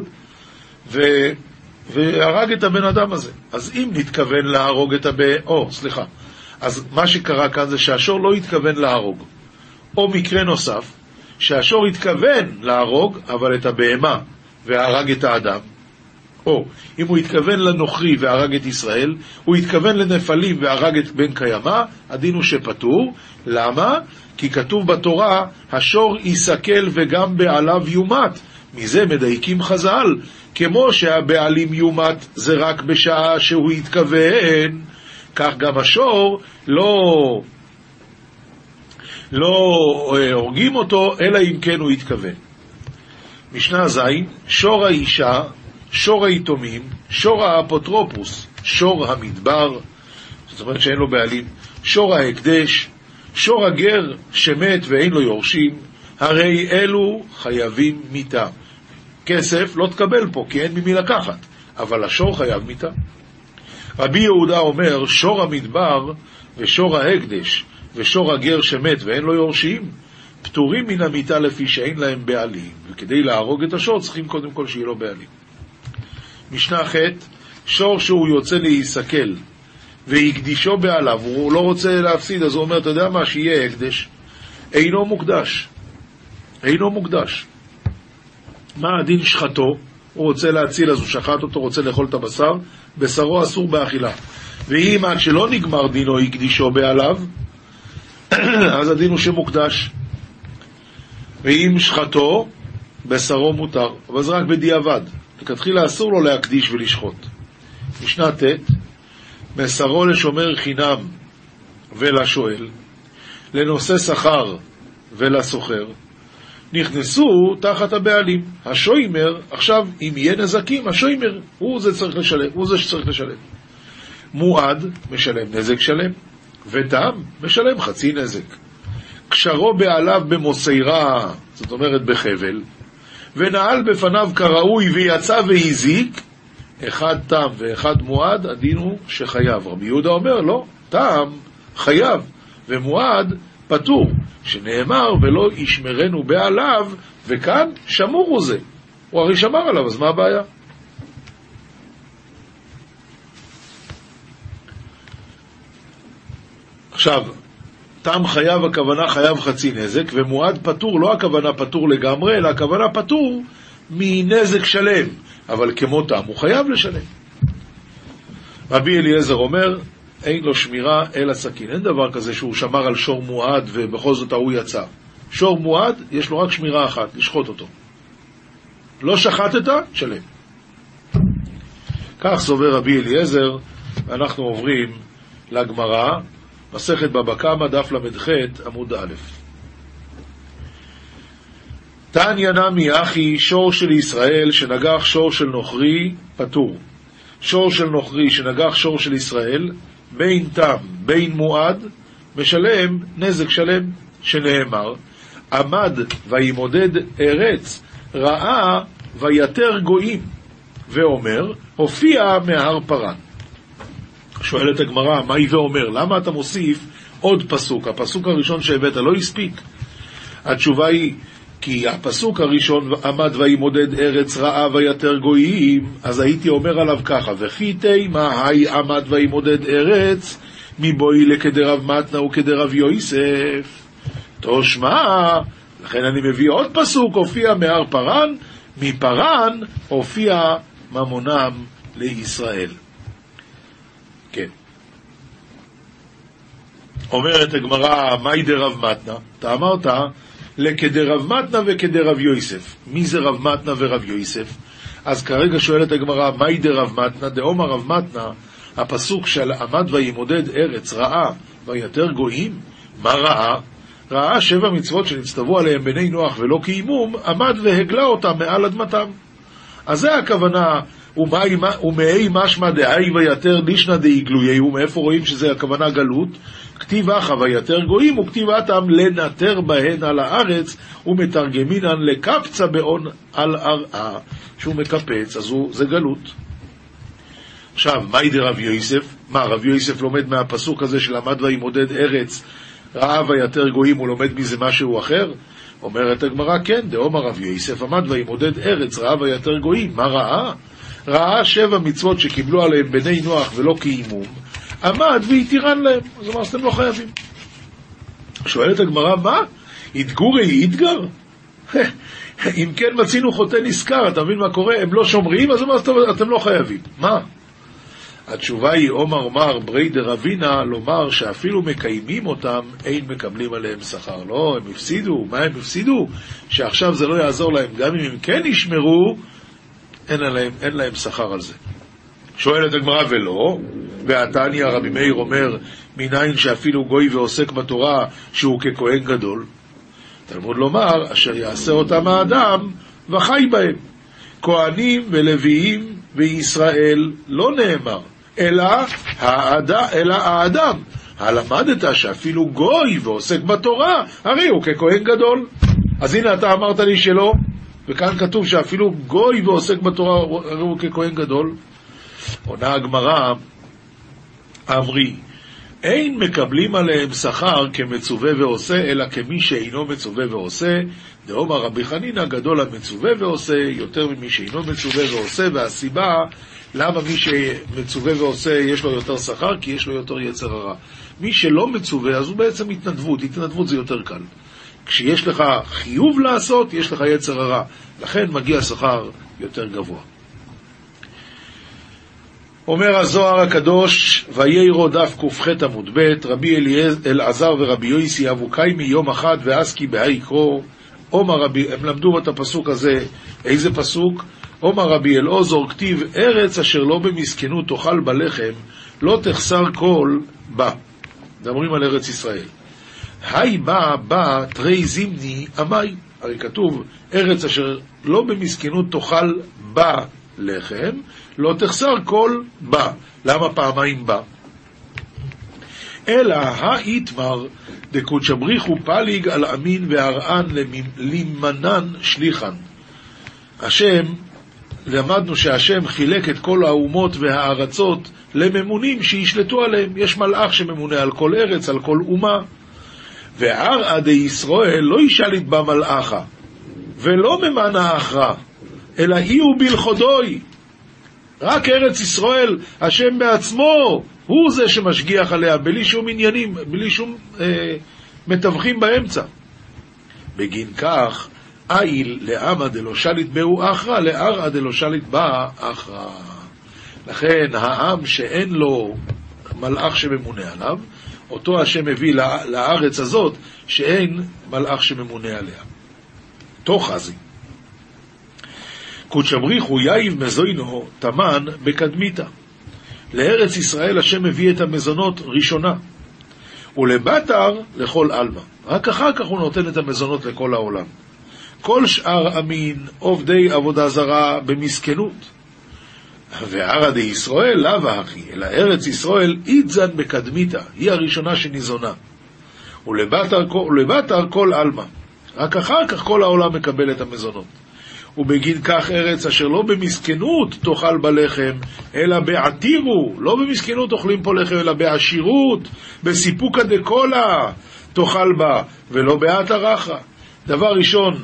ו... והרג את הבן אדם הזה. אז אם נתכוון להרוג את הבן... או, סליחה. אז מה שקרה כאן זה שהשור לא התכוון להרוג. או מקרה נוסף, שהשור התכוון להרוג, אבל את הבהמה, והרג את האדם. או אם הוא התכוון לנוכרי והרג את ישראל, הוא התכוון לנפלים והרג את בן קיימא, הדין הוא שפטור. למה? כי כתוב בתורה, השור יסכל וגם בעליו יומת. מזה מדייקים חז"ל, כמו שהבעלים יומת זה רק בשעה שהוא התכוון, כך גם השור לא לא אה, הורגים אותו, אלא אם כן הוא התכוון. משנה ז', שור האישה, שור היתומים, שור האפוטרופוס, שור המדבר, זאת אומרת שאין לו בעלים, שור ההקדש, שור הגר שמת ואין לו יורשים, הרי אלו חייבים מיתה. כסף לא תקבל פה, כי אין ממי לקחת, אבל השור חייב מיתה. רבי יהודה אומר, שור המדבר ושור ההקדש ושור הגר שמת ואין לו יורשים, פטורים מן המיתה לפי שאין להם בעלים, וכדי להרוג את השור צריכים קודם כל שיהיה לו בעלים. משנה ח' שור שהוא יוצא להיסכל והקדישו בעליו, הוא לא רוצה להפסיד, אז הוא אומר, אתה יודע מה, שיהיה הקדש, אינו מוקדש. אינו מוקדש. מה הדין שחטו? הוא רוצה להציל, אז הוא שחט אותו, רוצה לאכול את הבשר, בשרו אסור באכילה. ואם עד שלא נגמר דינו הקדישו בעליו, אז הדין הוא שמוקדש. ואם שחטו, בשרו מותר, אבל זה רק בדיעבד. לכתחילה אסור לו להקדיש ולשחוט. משנה ט', בשרו לשומר חינם ולשואל, לנושא שכר ולסוחר, נכנסו תחת הבעלים. השוימר, עכשיו, אם יהיה נזקים, השוימר, הוא זה צריך לשלם, הוא זה שצריך לשלם. מועד, משלם נזק שלם, ותם, משלם חצי נזק. קשרו בעליו במוסיירה, זאת אומרת בחבל, ונעל בפניו כראוי ויצא והזיק, אחד תם ואחד מועד, הדין הוא שחייב. רבי יהודה אומר, לא, תם חייב, ומועד פטור, שנאמר, ולא ישמרנו בעליו, וכאן שמור הוא זה. הוא הרי שמר עליו, אז מה הבעיה? עכשיו, תם חייב הכוונה חייב חצי נזק, ומועד פטור, לא הכוונה פטור לגמרי, אלא הכוונה פטור מנזק שלם, אבל כמו תם הוא חייב לשלם. רבי אליעזר אומר, אין לו שמירה אלא סכין. אין דבר כזה שהוא שמר על שור מועד ובכל זאת ההוא יצא. שור מועד, יש לו רק שמירה אחת, לשחוט אותו. לא שחטת, שלם. כך סובר רבי אליעזר, ואנחנו עוברים לגמרא, מסכת בבא קמא, דף ל"ח, עמוד א'. תניא נמי אחי, שור של ישראל שנגח שור של נוכרי, פטור. שור של נוכרי שנגח שור של ישראל, בין תם, בין מועד, משלם נזק שלם, שנאמר, עמד וימודד ארץ, ראה ויתר גויים, ואומר, הופיע מהר פרן. שואלת הגמרא, מה היא ואומר? למה אתה מוסיף עוד פסוק? הפסוק הראשון שהבאת לא הספיק. התשובה היא, כי הפסוק הראשון עמד וימודד ארץ רעה ויתר גויים, אז הייתי אומר עליו ככה, וכי תימה היי עמד וימודד ארץ, מבואי לכדרב מתנה וכדרב יויסף. תושמע, לכן אני מביא עוד פסוק, הופיע מהר פרן, מפרן הופיע ממונם לישראל. כן. אומרת הגמרא, מאי דרב מתנה? אתה אמרת, לכדרב מתנה וכדרב יוסף. מי זה רב מתנה ורב יוסף? אז כרגע שואלת הגמרא, מהי דרב מתנה? דאומר רב מתנה, הפסוק של עמד וימודד ארץ רעה ויתר גויים, מה ראה? ראה שבע מצוות שנצטוו עליהם בני נוח ולא קיימום, עמד והגלה אותם מעל אדמתם. אז זה הכוונה, ומאי משמע דהי ויתר לישנא דאיגלויי, ומאיפה רואים שזה הכוונה גלות? כתיב אחא ויתר גויים, וכתיב אטם לנטר בהן על הארץ, ומתרגמינן לקפצה בהון על ארעה. שהוא מקפץ, אז הוא, זה גלות. עכשיו, מהי דרב יוסף? מה, רב יוסף לומד מהפסוק הזה של עמד וימודד ארץ, ראה ויתר גויים, הוא לומד מזה משהו אחר? אומרת הגמרא, כן, דאומר רב יוסף, עמד וימודד ארץ, ראה ויתר גויים, מה ראה? ראה שבע מצוות שקיבלו עליהם בני נוח ולא קיימום, עמד והתירן להם. אז אמר, אתם לא חייבים. שואלת הגמרא, מה? יתגורי יתגר? אם כן מצינו חוטא נשכר, אתה מבין מה קורה? הם לא שומרים, אז אמר, אתם לא חייבים. מה? התשובה היא, עומר מר ברי דרבינה, לומר שאפילו מקיימים אותם, אין מקבלים עליהם שכר. לא, הם הפסידו. מה הם הפסידו? שעכשיו זה לא יעזור להם. גם אם הם כן ישמרו, אין להם, אין להם שכר על זה. שואלת הגמרא ולא, והתניא רבי מאיר אומר, מניין שאפילו גוי ועוסק בתורה שהוא ככהן גדול? תלמוד לומר, אשר יעשה אותם האדם וחי בהם. כהנים ולוויים וישראל לא נאמר, אלא, האד... אלא האדם. הלמדת שאפילו גוי ועוסק בתורה, הרי הוא ככהן גדול. אז הנה אתה אמרת לי שלא, וכאן כתוב שאפילו גוי ועוסק בתורה הוא ככהן גדול. עונה הגמרא, אמרי, אין מקבלים עליהם שכר כמצווה ועושה, אלא כמי שאינו מצווה ועושה. דאמר רבי חנינא, גדול המצווה ועושה, יותר ממי שאינו מצווה ועושה, והסיבה למה מי שמצווה ועושה יש לו יותר שכר? כי יש לו יותר יצר הרע. מי שלא מצווה, אז הוא בעצם התנדבות, התנדבות זה יותר קל. כשיש לך חיוב לעשות, יש לך יצר הרע. לכן מגיע שכר יותר גבוה. אומר הזוהר הקדוש, ויירו דף ק"ח עמוד ב', רבי אלעזר ורבי יויסי אבו קיימי יום אחד ואסקי בהאי קרו, עומר רבי, הם למדו את הפסוק הזה, איזה פסוק? עומר רבי אלעוזור כתיב, ארץ אשר לא במסכנות תאכל בלחם, לא תחסר כל בה. מדברים על ארץ ישראל. היי בא בא תרי זימני עמי, הרי כתוב, ארץ אשר לא במסכנות תאכל בה לחם, לא תחסר כל בה. למה פעמיים בה? אלא האיתמר דקודשא בריחו פליג על אמין והרען למנן שליחן. השם, למדנו שהשם חילק את כל האומות והארצות לממונים שישלטו עליהם. יש מלאך שממונה על כל ארץ, על כל אומה. וערא דישראל לא ישאלית בה מלאכה, ולא ממנה אחרא, אלא אי הוא בלכודוי. רק ארץ ישראל, השם בעצמו, הוא זה שמשגיח עליה, בלי שום עניינים, בלי שום אה, מתווכים באמצע. בגין כך, איל לעמא דלא שליט בהו אחרא, לערא דלא שליט בה אחרא. לכן העם שאין לו מלאך שממונה עליו, אותו השם מביא לארץ הזאת, שאין מלאך שממונה עליה. תוך חזי. קודשא בריחו יאיב מזוינו תמן בקדמיתא. לארץ ישראל השם מביא את המזונות ראשונה, ולבתר לכל עלמא. רק אחר כך הוא נותן את המזונות לכל העולם. כל שאר עמין עובדי עבודה זרה במסכנות. וערא דישראל לאו הכי, אלא ארץ ישראל איתזן בקדמיתא, היא הראשונה שניזונה. ולבתר כל עלמא. רק אחר כך כל העולם מקבל את המזונות. ובגין כך ארץ אשר לא במסכנות תאכל בלחם, אלא בעתירו, לא במסכנות אוכלים פה לחם, אלא בעשירות, בסיפוקא דקולה תאכל בה, ולא בעתר אחא. דבר ראשון,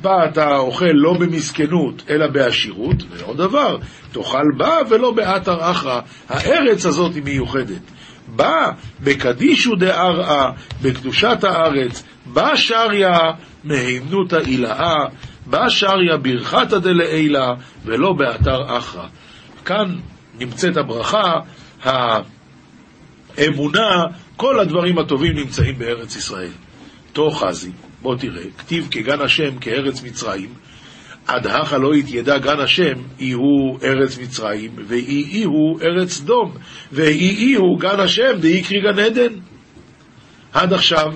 בה אתה אוכל לא במסכנות, אלא בעשירות, ועוד דבר, תאכל בה ולא בעתר אחרא. הארץ הזאת היא מיוחדת. בה בקדישו דארעא, בקדושת הארץ, בה שריה מהימנותא אילאה, בה שריה ברכתא דלעילא, ולא באתר אחרא. כאן נמצאת הברכה, האמונה, כל הדברים הטובים נמצאים בארץ ישראל. תוך חזי. בוא תראה, כתיב כגן השם כארץ מצרים, עד הכה לא יתיידע גן השם, אי הוא ארץ מצרים, ואי אי הוא ארץ סדום, ואי אי הוא גן השם, דאי קרי גן עדן. עד עכשיו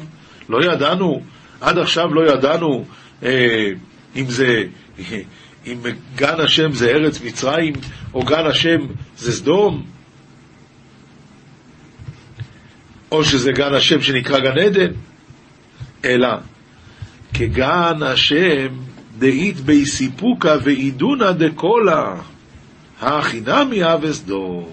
לא ידענו, עד עכשיו לא ידענו אה, אם זה, אם גן השם זה ארץ מצרים, או גן השם זה סדום, או שזה גן השם שנקרא גן עדן, אלא כגן השם דאית בי סיפוקה ועידונא דקולה, הכי אבס דום.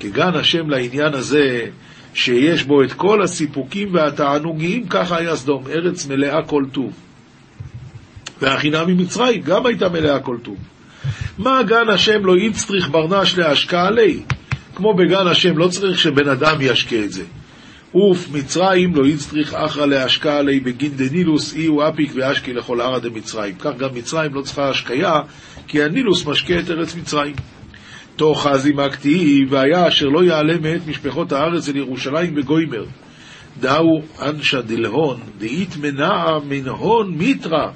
כגן השם לעניין הזה, שיש בו את כל הסיפוקים והתענוגים, ככה היה סדום, ארץ מלאה כל טוב. והחינם ממצרים גם הייתה מלאה כל טוב. מה גן השם לא יצטריך ברנש להשקעה עלי? כמו בגן השם לא צריך שבן אדם ישקה את זה. אוף מצרים לא יצטריך אחרא להשקעה עלי בגין דנילוס אי הוא אפיק ואשקי לכל ערא דמצרים. כך גם מצרים לא צריכה השקיה, כי הנילוס משקה את ארץ מצרים. תוך חזי מקטיב, והיה אשר לא יעלה מאת משפחות הארץ אל ירושלים וגוימר. דאו אנשא דלהון, דאית מנעה מן הון מיתרא.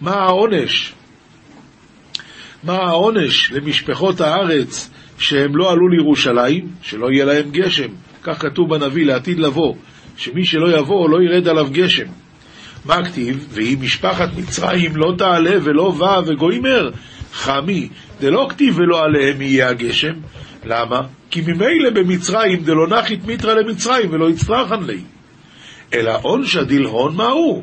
מה העונש? מה העונש למשפחות הארץ שהם לא עלו לירושלים, שלא יהיה להם גשם? כך כתוב בנביא לעתיד לבוא, שמי שלא יבוא לא ירד עליו גשם. מה כתיב? והיא משפחת מצרים לא תעלה ולא בא וגוימר, חמי, דלא כתיב ולא עליהם יהיה הגשם. למה? כי ממילא במצרים דלא נחית מיתרא למצרים ולא יצטרכן לי. אלא עונשא דלהון מהו?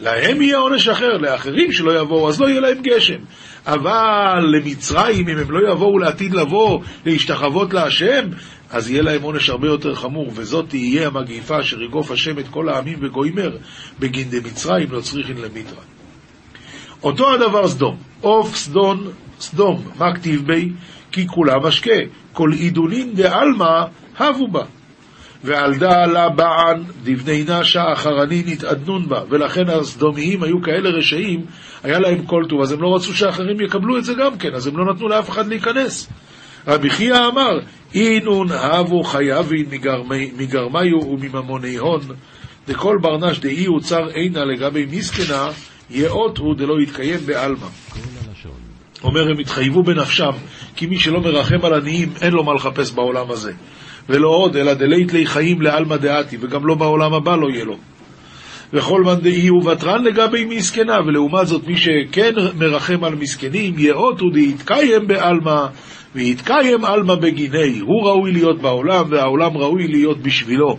להם יהיה עונש אחר, לאחרים שלא יבואו, אז לא יהיה להם גשם. אבל למצרים, אם הם לא יבואו לעתיד לבוא, להשתחוות להשם, אז יהיה להם עונש הרבה יותר חמור, וזאת תהיה המגיפה אשר יגוף השם את כל העמים וגוימר, בגין דמצרים לא צריכין למיתרא. אותו הדבר סדום, עוף סדון, סדום, מה כתיב בי? כי כולה משקה, כל עידונין דעלמא הבו בה. ועל דא לה בען דבני נשה אחרני נתעדנון בה, ולכן הסדומיים היו כאלה רשעים, היה להם כל טוב, אז הם לא רצו שאחרים יקבלו את זה גם כן, אז הם לא נתנו לאף אחד להיכנס. רבי חייא אמר, אינון הבו חייבין מגרמיו ומממוני הון, דכל ברנש דאי הוצר עינה לגבי מסכנה, יאות הוא דלא יתקיים בעלמא. אומר, הם התחייבו בנפשם, כי מי שלא מרחם על עניים, אין לו מה לחפש בעולם הזה. ולא עוד, אלא דלית לי חיים לעלמא דעתי, וגם לא בעולם הבא לא יהיה לו. וכל מאן דאי הוא ותרן לגבי מסכנה, ולעומת זאת מי שכן מרחם על מסכנים, יאות הוא דהתקיים בעלמא, ויתקיים עלמא בגיני, הוא ראוי להיות בעולם, והעולם ראוי להיות בשבילו.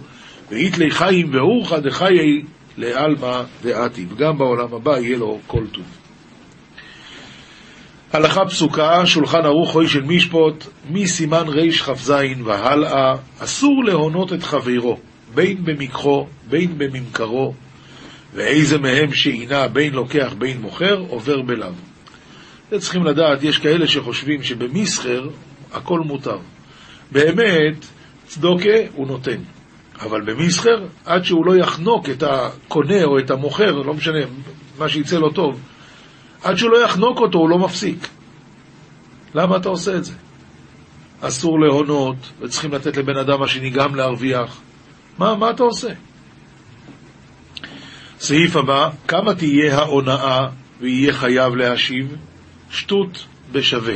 ואית לי חיים ואורך דחיי לעלמא דעתי, וגם בעולם הבא יהיה לו כל טוב. הלכה פסוקה, שולחן ערוך חוי של משפוט, מסימן רכ"ז והלאה, אסור להונות את חברו, בין במקחו, בין בממכרו, ואיזה מהם שהינה בין לוקח בין מוכר, עובר בלאו. זה צריכים לדעת, יש כאלה שחושבים שבמסחר הכל מותר. באמת, צדוקה הוא נותן. אבל במסחר, עד שהוא לא יחנוק את הקונה או את המוכר, לא משנה, מה שיצא לו טוב, עד שהוא לא יחנוק אותו, הוא לא מפסיק. למה אתה עושה את זה? אסור להונות, וצריכים לתת לבן אדם השני גם להרוויח. מה, מה אתה עושה? סעיף הבא, כמה תהיה ההונאה ויהיה חייב להשיב? שטות בשווה.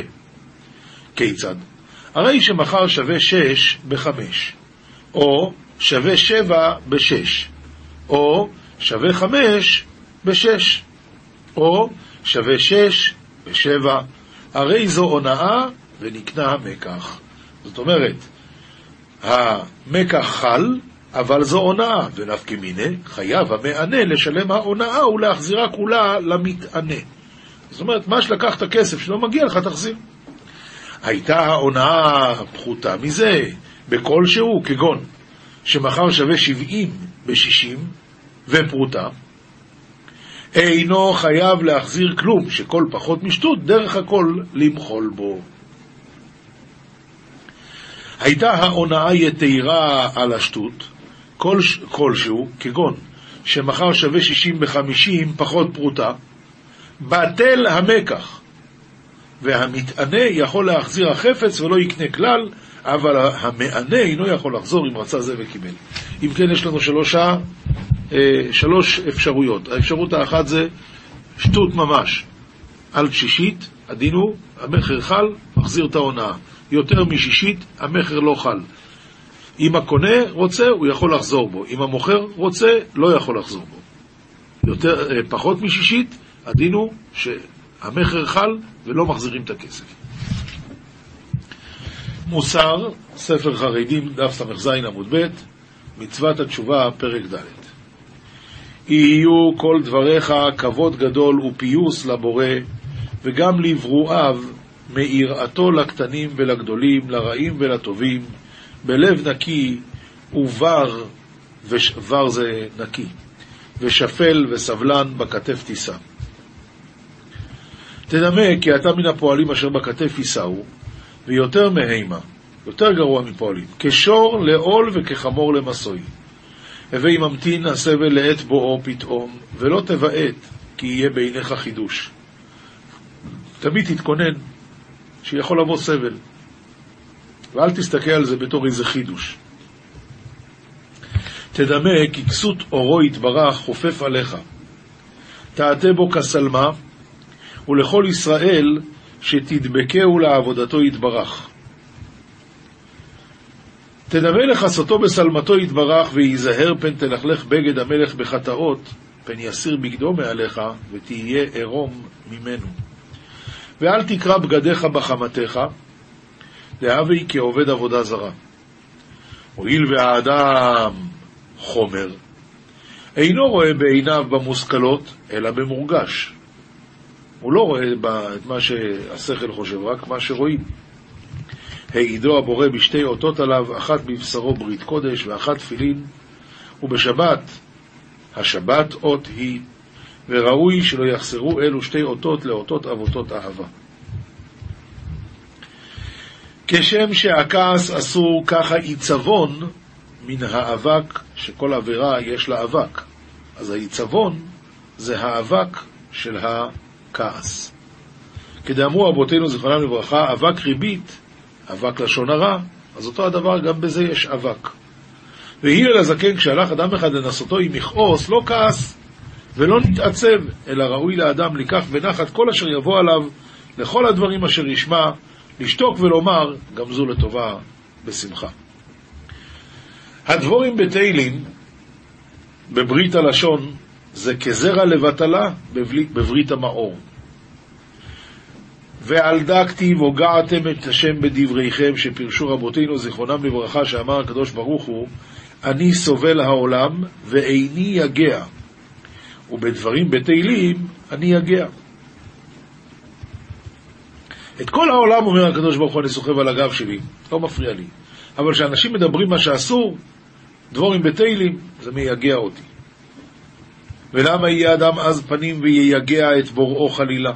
כיצד? הרי שמחר שווה שש בחמש, או שווה שבע בשש, או שווה חמש בשש, או שווה שש בשבע, הרי זו הונאה ונקנה המקח. זאת אומרת, המקח חל, אבל זו הונאה, ונפקא מיני, חייב המענה לשלם ההונאה ולהחזירה כולה למתענה. זאת אומרת, מה שלקחת כסף שלא מגיע לך, תחזיר. הייתה ההונאה פחותה מזה, בכלשהו, כגון שמחר שווה 70 ב-60 ופרוטה, אינו חייב להחזיר כלום, שכל פחות משטות, דרך הכל למחול בו. הייתה ההונאה יתירה על השטות, כל, כלשהו, כגון שמחר שווה 60 ב-50 פחות פרוטה, בטל המקח, והמתענה יכול להחזיר החפץ ולא יקנה כלל, אבל המענה אינו יכול לחזור אם רצה זה וקיבל. אם כן, יש לנו שלושה, אה, שלוש אפשרויות. האפשרות האחת זה שטות ממש. על שישית, הדין הוא, המכר חל, מחזיר את ההונאה. יותר משישית, המכר לא חל. אם הקונה רוצה, הוא יכול לחזור בו. אם המוכר רוצה, לא יכול לחזור בו. יותר, אה, פחות משישית, הדין הוא שהמכר חל ולא מחזירים את הכסף. מוסר, ספר חרדים, דף ס"ז עמוד ב', מצוות התשובה, פרק ד'. יהיו כל דבריך כבוד גדול ופיוס לבורא, וגם לברואיו מיראתו לקטנים ולגדולים, לרעים ולטובים, בלב נקי ובר, ובר זה נקי, ושפל וסבלן בכתף תישא. תנמק כי אתה מן הפועלים אשר בכתף יישאו, ויותר מהימה, יותר גרוע מפועלים, כשור לעול וכחמור למסוי. הווי ממתין הסבל לעת בואו פתאום, ולא תבעט, כי יהיה בעיניך חידוש. תמיד תתכונן שיכול לבוא סבל, ואל תסתכל על זה בתור איזה חידוש. תדמה כי כסות אורו יתברך חופף עליך. תעטה בו כסלמה, ולכל ישראל שתדבקהו לעבודתו יתברך. תדמה לחסותו בשלמתו יתברך, וייזהר פן תלכלך בגד המלך בחטאות, פן יסיר בגדו מעליך, ותהיה ערום ממנו. ואל תקרא בגדיך בחמתך, דהבי כעובד עבודה זרה. הואיל והאדם חומר, אינו רואה בעיניו במושכלות, אלא במורגש. הוא לא רואה את מה שהשכל חושב, רק מה שרואים. העידו הבורא בשתי אותות עליו, אחת בבשרו ברית קודש ואחת תפילין, ובשבת, השבת אות היא, וראוי שלא יחסרו אלו שתי אותות לאותות אבותות אהבה. כשם שהכעס אסור, ככה עיצבון מן האבק, שכל עבירה יש לה אבק. אז העיצבון זה האבק של הכעס. כדאמרו אבותינו זיכרונם לברכה, אבק ריבית, אבק לשון הרע, אז אותו הדבר גם בזה יש אבק. והיא אל הזקן כשהלך אדם אחד לנסותו עם מכעוס, לא כעס ולא נתעצב, אלא ראוי לאדם לקח בנחת כל אשר יבוא עליו, לכל הדברים אשר ישמע, לשתוק ולומר, גם זו לטובה בשמחה. הדבורים בתהילים, בברית הלשון, זה כזרע לבטלה בברית המאור. ועל דא כתיב הוגעתם את השם בדבריכם, שפירשו רבותינו זיכרונם לברכה, שאמר הקדוש ברוך הוא, אני סובל העולם ואיני יגע, ובדברים בתהילים אני יגע. את כל העולם, אומר הקדוש ברוך הוא, אני סוחב על הגב שלי, לא מפריע לי. אבל כשאנשים מדברים מה שאסור, דבורים בתהילים, זה מייגע אותי. ולמה יהיה אדם עז פנים וייגע את בוראו חלילה?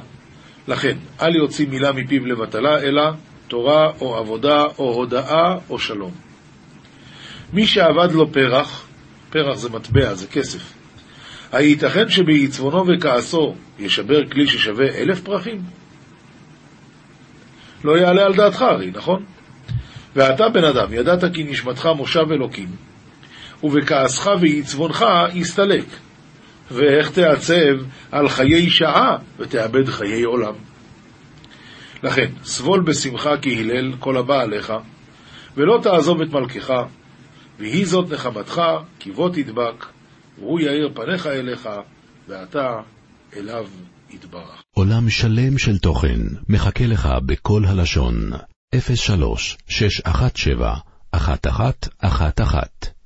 לכן, אל יוציא מילה מפיו לבטלה, אלא תורה או עבודה או הודאה או שלום. מי שאבד לו פרח, פרח זה מטבע, זה כסף, הייתכן שבעצבונו וכעסו ישבר כלי ששווה אלף פרחים? לא יעלה על דעתך הרי, נכון? ואתה, בן אדם, ידעת כי נשמתך מושב אלוקים, ובכעסך ועצבונך יסתלק. ואיך תעצב על חיי שעה ותאבד חיי עולם. לכן, סבול בשמחה כי הלל כל הבא עליך, ולא תעזוב את מלכך, ויהי זאת נחמתך, כי בוא תדבק, והוא יאיר פניך אליך, ואתה אליו יתברך. עולם שלם של תוכן מחכה לך בכל הלשון, 03 617 1111